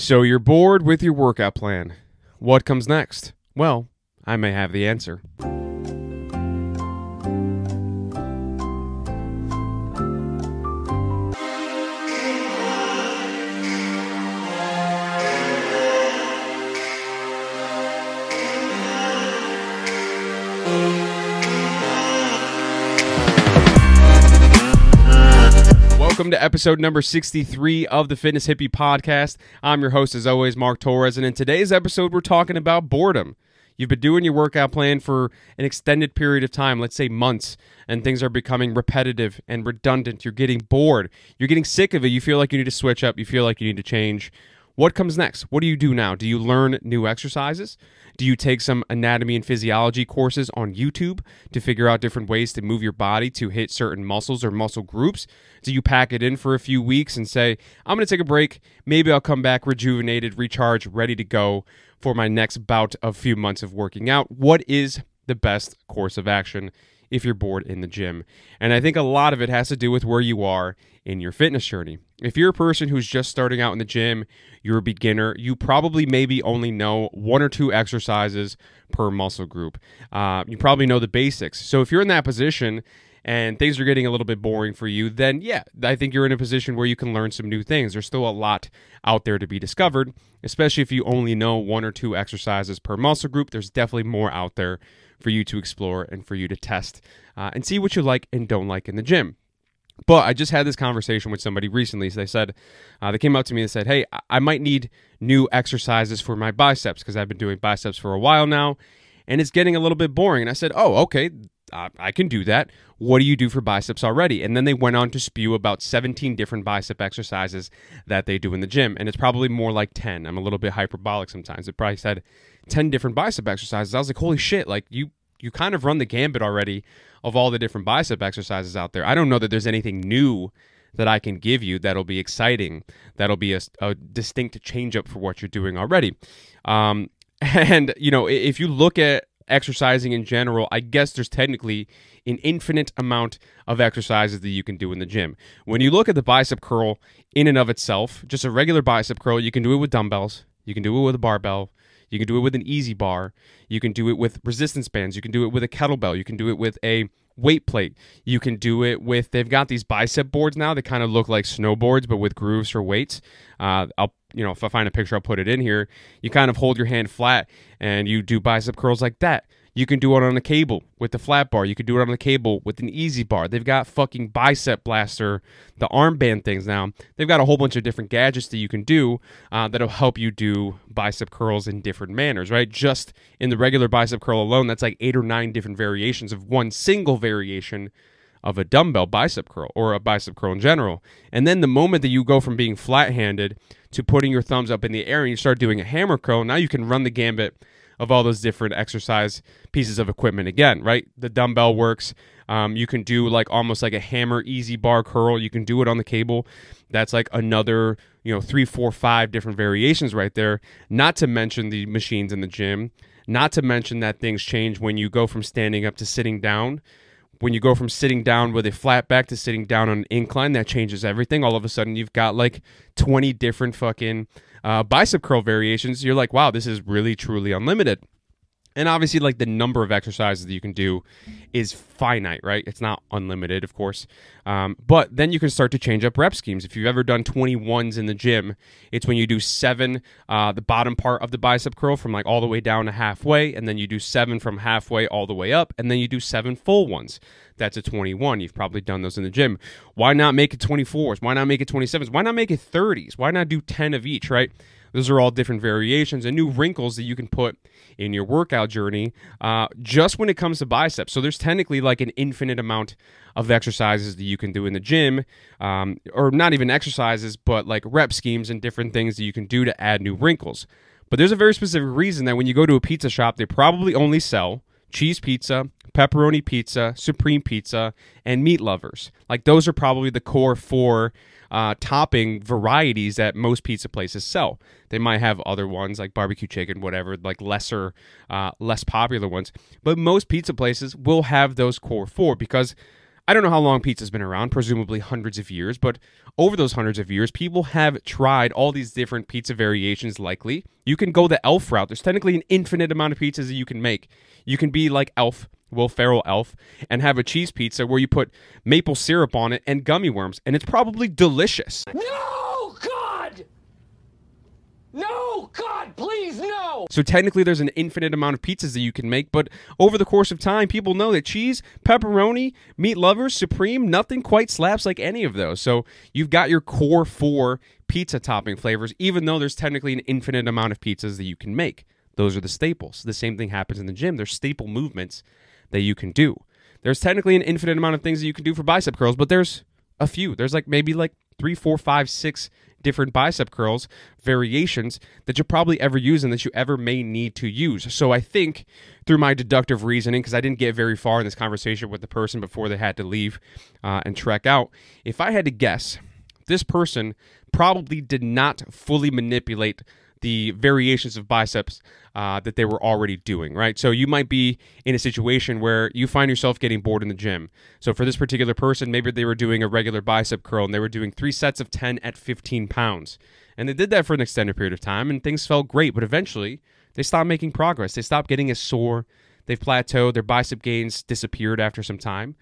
So you're bored with your workout plan. What comes next? Well, I may have the answer. Welcome to episode number 63 of the Fitness Hippie Podcast. I'm your host, as always, Mark Torres, and in today's episode, we're talking about boredom. You've been doing your workout plan for an extended period of time, let's say months, and things are becoming repetitive and redundant. You're getting bored. You're getting sick of it. You feel like you need to switch up. You feel like you need to change. What comes next? What do you do now? Do you learn new exercises? Do you take some anatomy and physiology courses on YouTube to figure out different ways to move your body to hit certain muscles or muscle groups? Do you pack it in for a few weeks and say, I'm going to take a break. Maybe I'll come back rejuvenated, recharged, ready to go for my next bout of few months of working out? What is the best course of action? If you're bored in the gym. And I think a lot of it has to do with where you are in your fitness journey. If you're a person who's just starting out in the gym, you're a beginner, you probably maybe only know one or two exercises per muscle group. Uh, you probably know the basics. So if you're in that position, and things are getting a little bit boring for you, then yeah, I think you're in a position where you can learn some new things. There's still a lot out there to be discovered, especially if you only know one or two exercises per muscle group. There's definitely more out there for you to explore and for you to test uh, and see what you like and don't like in the gym. But I just had this conversation with somebody recently. So they said, uh, they came up to me and said, Hey, I might need new exercises for my biceps because I've been doing biceps for a while now and it's getting a little bit boring. And I said, Oh, okay, uh, I can do that. What do you do for biceps already? And then they went on to spew about 17 different bicep exercises that they do in the gym. And it's probably more like 10. I'm a little bit hyperbolic sometimes. It probably said 10 different bicep exercises. I was like, holy shit, like you you kind of run the gambit already of all the different bicep exercises out there. I don't know that there's anything new that I can give you that'll be exciting, that'll be a, a distinct change up for what you're doing already. Um, and, you know, if you look at exercising in general, I guess there's technically an infinite amount of exercises that you can do in the gym. When you look at the bicep curl in and of itself, just a regular bicep curl, you can do it with dumbbells, you can do it with a barbell, you can do it with an EZ bar. You can do it with resistance bands. You can do it with a kettlebell. You can do it with a weight plate. You can do it with, they've got these bicep boards now that kind of look like snowboards, but with grooves for weights. Uh, I'll, you know, if I find a picture, I'll put it in here. You kind of hold your hand flat and you do bicep curls like that. You can do it on a cable with the flat bar. You can do it on the cable with an EZ bar. They've got fucking bicep blaster, the armband things now. They've got a whole bunch of different gadgets that you can do uh, that'll help you do bicep curls in different manners, right? Just in the regular bicep curl alone, that's like eight or nine different variations of one single variation of a dumbbell bicep curl or a bicep curl in general. And then the moment that you go from being flat handed to putting your thumbs up in the air and you start doing a hammer curl, now you can run the gambit of all those different exercise pieces of equipment again, right? The dumbbell works. Um, you can do like almost like a hammer EZ bar curl. You can do it on the cable. That's like another, you know, three, four, five different variations right there. Not to mention the machines in the gym. Not to mention that things change when you go from standing up to sitting down. When you go from sitting down with a flat back to sitting down on an incline, that changes everything. All of a sudden, you've got like 20 different fucking uh, bicep curl variations, you're like, wow, this is really truly unlimited. And obviously, like the number of exercises that you can do is finite, right? It's not unlimited, of course. Um, but then you can start to change up rep schemes. If you've ever done 21s in the gym, it's when you do seven, uh, the bottom part of the bicep curl from like all the way down to halfway, and then you do seven from halfway all the way up, and then you do seven full ones. That's a 21. You've probably done those in the gym. Why not make it 24s? Why not make it 27s? Why not make it 30s? Why not do 10 of each, right? Those are all different variations and new wrinkles that you can put in your workout journey uh, just when it comes to biceps. So there's technically like an infinite amount of exercises that you can do in the gym, um, or not even exercises, but like rep schemes and different things that you can do to add new wrinkles. But there's a very specific reason that when you go to a pizza shop, they probably only sell cheese pizza, pepperoni pizza, supreme pizza, and meat lovers. Like those are probably the core four uh, topping varieties that most pizza places sell. They might have other ones like barbecue chicken, whatever, like lesser, uh, less popular ones. But most pizza places will have those core four because I don't know how long pizza's been around, presumably hundreds of years, but over those hundreds of years, people have tried all these different pizza variations likely. You can go the elf route. There's technically an infinite amount of pizzas that you can make. You can be like Elf, Will Ferrell Elf, and have a cheese pizza where you put maple syrup on it and gummy worms, and it's probably delicious. No, God! No, God, please, no! So technically, there's an infinite amount of pizzas that you can make, but over the course of time, people know that cheese, pepperoni, meat lovers, supreme, nothing quite slaps like any of those. So you've got your core four pizza topping flavors, even though there's technically an infinite amount of pizzas that you can make. Those are the staples. The same thing happens in the gym. There's staple movements that you can do. There's technically an infinite amount of things that you can do for bicep curls, but there's a few. There's like maybe like three, four, five, six different bicep curls variations that you'll probably ever use and that you ever may need to use. So I think through my deductive reasoning, because I didn't get very far in this conversation with the person before they had to leave uh, and trek out, if I had to guess, this person probably did not fully manipulate the variations of biceps uh, that they were already doing, right? So you might be in a situation where you find yourself getting bored in the gym. So for this particular person, maybe they were doing a regular bicep curl and they were doing three sets of 10 at 15 pounds. And they did that for an extended period of time and things felt great, but eventually they stopped making progress. They stopped getting as sore. They've plateaued. Their bicep gains disappeared after some time.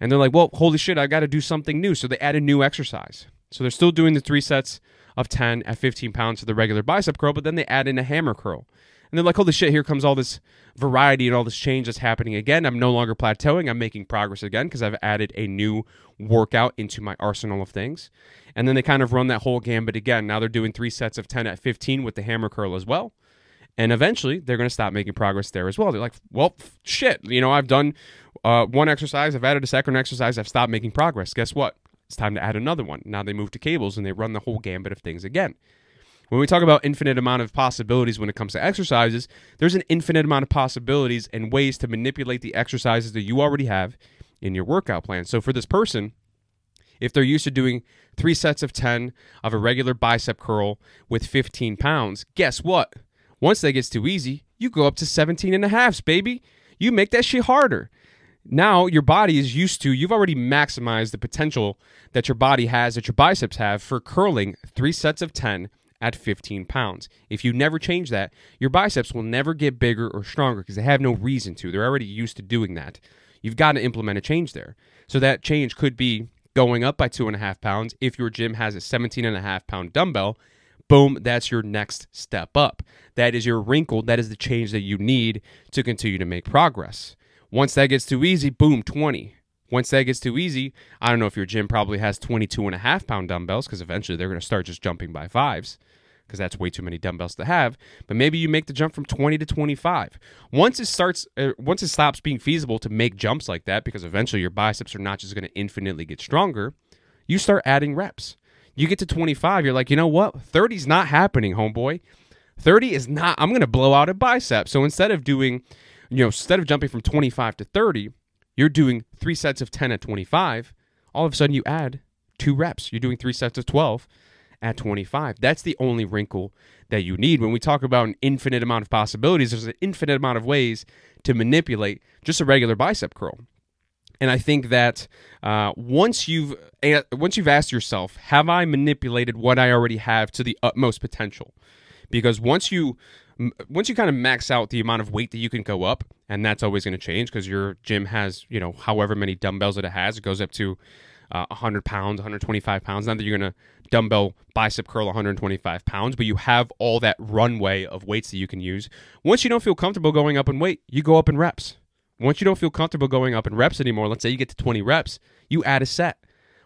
And they're like, well, holy shit, I got to do something new. So they add a new exercise. So they're still doing the three sets of 10 at 15 pounds to the regular bicep curl, but then they add in a hammer curl. And they're like, holy shit, here comes all this variety and all this change that's happening again. I'm no longer plateauing. I'm making progress again because I've added a new workout into my arsenal of things. And then they kind of run that whole gambit again. Now they're doing three sets of 10 at 15 with the hammer curl as well. And eventually they're going to stop making progress there as well. They're like, well, shit, you know, I've done uh, one exercise, I've added a second exercise, I've stopped making progress. Guess what? It's time to add another one. Now they move to cables and they run the whole gambit of things again. When we talk about infinite amount of possibilities when it comes to exercises, there's an infinite amount of possibilities and ways to manipulate the exercises that you already have in your workout plan. So for this person, if they're used to doing three sets of 10 of a regular bicep curl with 15 pounds, guess what? Once that gets too easy, you go up to 17 and a halves, baby. You make that shit harder now your body is used to you've already maximized the potential that your body has that your biceps have for curling three sets of 10 at 15 pounds. If you never change that your biceps will never get bigger or stronger because they have no reason to. They're already used to doing that. You've got to implement a change there. So that change could be going up by two and a half pounds if your gym has a 17 and a half pound dumbbell. Boom that's your next step up. That is your wrinkle. That is the change that you need to continue to make progress once that gets too easy, boom, 20. Once that gets too easy, I don't know if your gym probably has 22 and a half pound dumbbells because eventually they're going to start just jumping by fives because that's way too many dumbbells to have. But maybe you make the jump from 20 to 25. Once it starts, uh, once it stops being feasible to make jumps like that, because eventually your biceps are not just going to infinitely get stronger, you start adding reps. You get to 25, you're like, you know what? 30 is not happening, homeboy. 30 is not, I'm going to blow out a bicep. So instead of doing you know, instead of jumping from 25 to 30, you're doing three sets of 10 at 25. All of a sudden, you add two reps. You're doing three sets of 12 at 25. That's the only wrinkle that you need. When we talk about an infinite amount of possibilities, there's an infinite amount of ways to manipulate just a regular bicep curl. And I think that uh, once you've once you've asked yourself, have I manipulated what I already have to the utmost potential? Because once you once you kind of max out the amount of weight that you can go up, and that's always going to change because your gym has, you know, however many dumbbells that it has, it goes up to uh, 100 pounds, 125 pounds. Not that you're going to dumbbell bicep curl 125 pounds, but you have all that runway of weights that you can use. Once you don't feel comfortable going up in weight, you go up in reps. Once you don't feel comfortable going up in reps anymore, let's say you get to 20 reps, you add a set.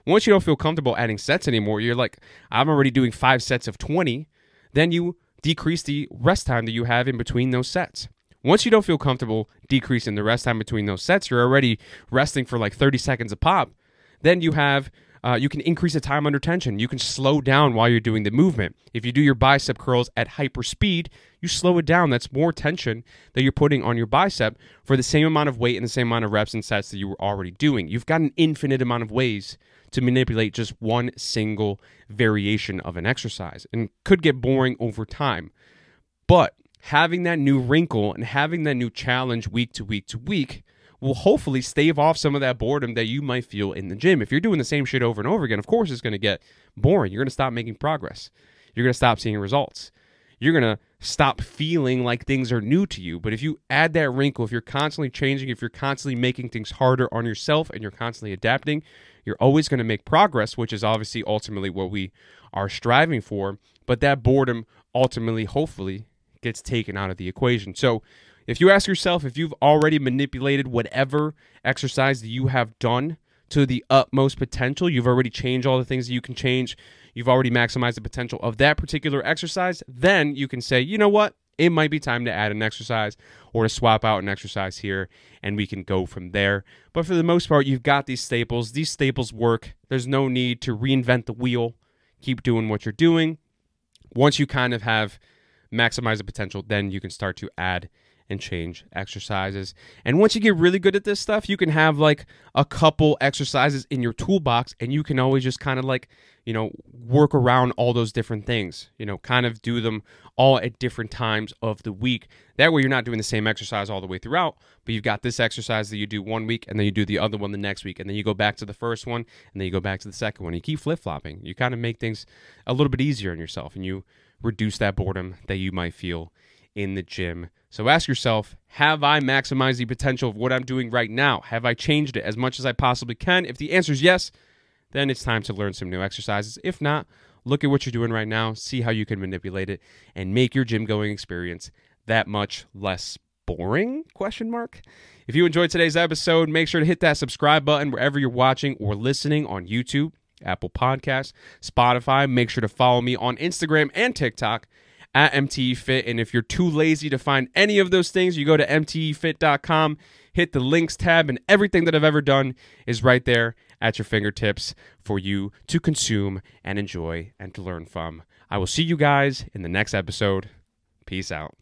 Once you don't feel comfortable adding sets anymore, you're like, I'm already doing five sets of 20. Then you decrease the rest time that you have in between those sets. Once you don't feel comfortable decreasing the rest time between those sets, you're already resting for like 30 seconds a pop. Then you have uh, you can increase the time under tension. You can slow down while you're doing the movement. If you do your bicep curls at hyper speed, you slow it down. That's more tension that you're putting on your bicep for the same amount of weight and the same amount of reps and sets that you were already doing. You've got an infinite amount of ways to manipulate just one single variation of an exercise and could get boring over time. But having that new wrinkle and having that new challenge week to week to week will hopefully stave off some of that boredom that you might feel in the gym. If you're doing the same shit over and over again, of course it's going to get boring. You're going to stop making progress. You're going to stop seeing results. You're going to stop feeling like things are new to you. But if you add that wrinkle, if you're constantly changing, if you're constantly making things harder on yourself and you're constantly adapting, you're always going to make progress, which is obviously ultimately what we are striving for. But that boredom ultimately, hopefully, gets taken out of the equation. So if you ask yourself if you've already manipulated whatever exercise that you have done to the utmost potential, you've already changed all the things that you can change, you've already maximized the potential of that particular exercise, then you can say, you know what? It might be time to add an exercise or to swap out an exercise here, and we can go from there. But for the most part, you've got these staples. These staples work. There's no need to reinvent the wheel. Keep doing what you're doing. Once you kind of have maximized the potential, then you can start to add and change exercises. And once you get really good at this stuff, you can have like a couple exercises in your toolbox and you can always just kind of like, you know, work around all those different things, you know, kind of do them all at different times of the week. That way you're not doing the same exercise all the way throughout, but you've got this exercise that you do one week and then you do the other one the next week and then you go back to the first one and then you go back to the second one. You keep flip-flopping. You kind of make things a little bit easier on yourself and you reduce that boredom that you might feel in the gym. So ask yourself Have I maximized the potential of what I'm doing right now? Have I changed it as much as I possibly can? If the answer is yes, then it's time to learn some new exercises. If not, look at what you're doing right now, see how you can manipulate it, and make your gym going experience that much less boring question mark if you enjoyed today's episode make sure to hit that subscribe button wherever you're watching or listening on youtube apple podcasts spotify make sure to follow me on instagram and tiktok at MTE Fit. And if you're too lazy to find any of those things, you go to MTEFit.com, hit the links tab, and everything that I've ever done is right there at your fingertips for you to consume and enjoy and to learn from. I will see you guys in the next episode. Peace out.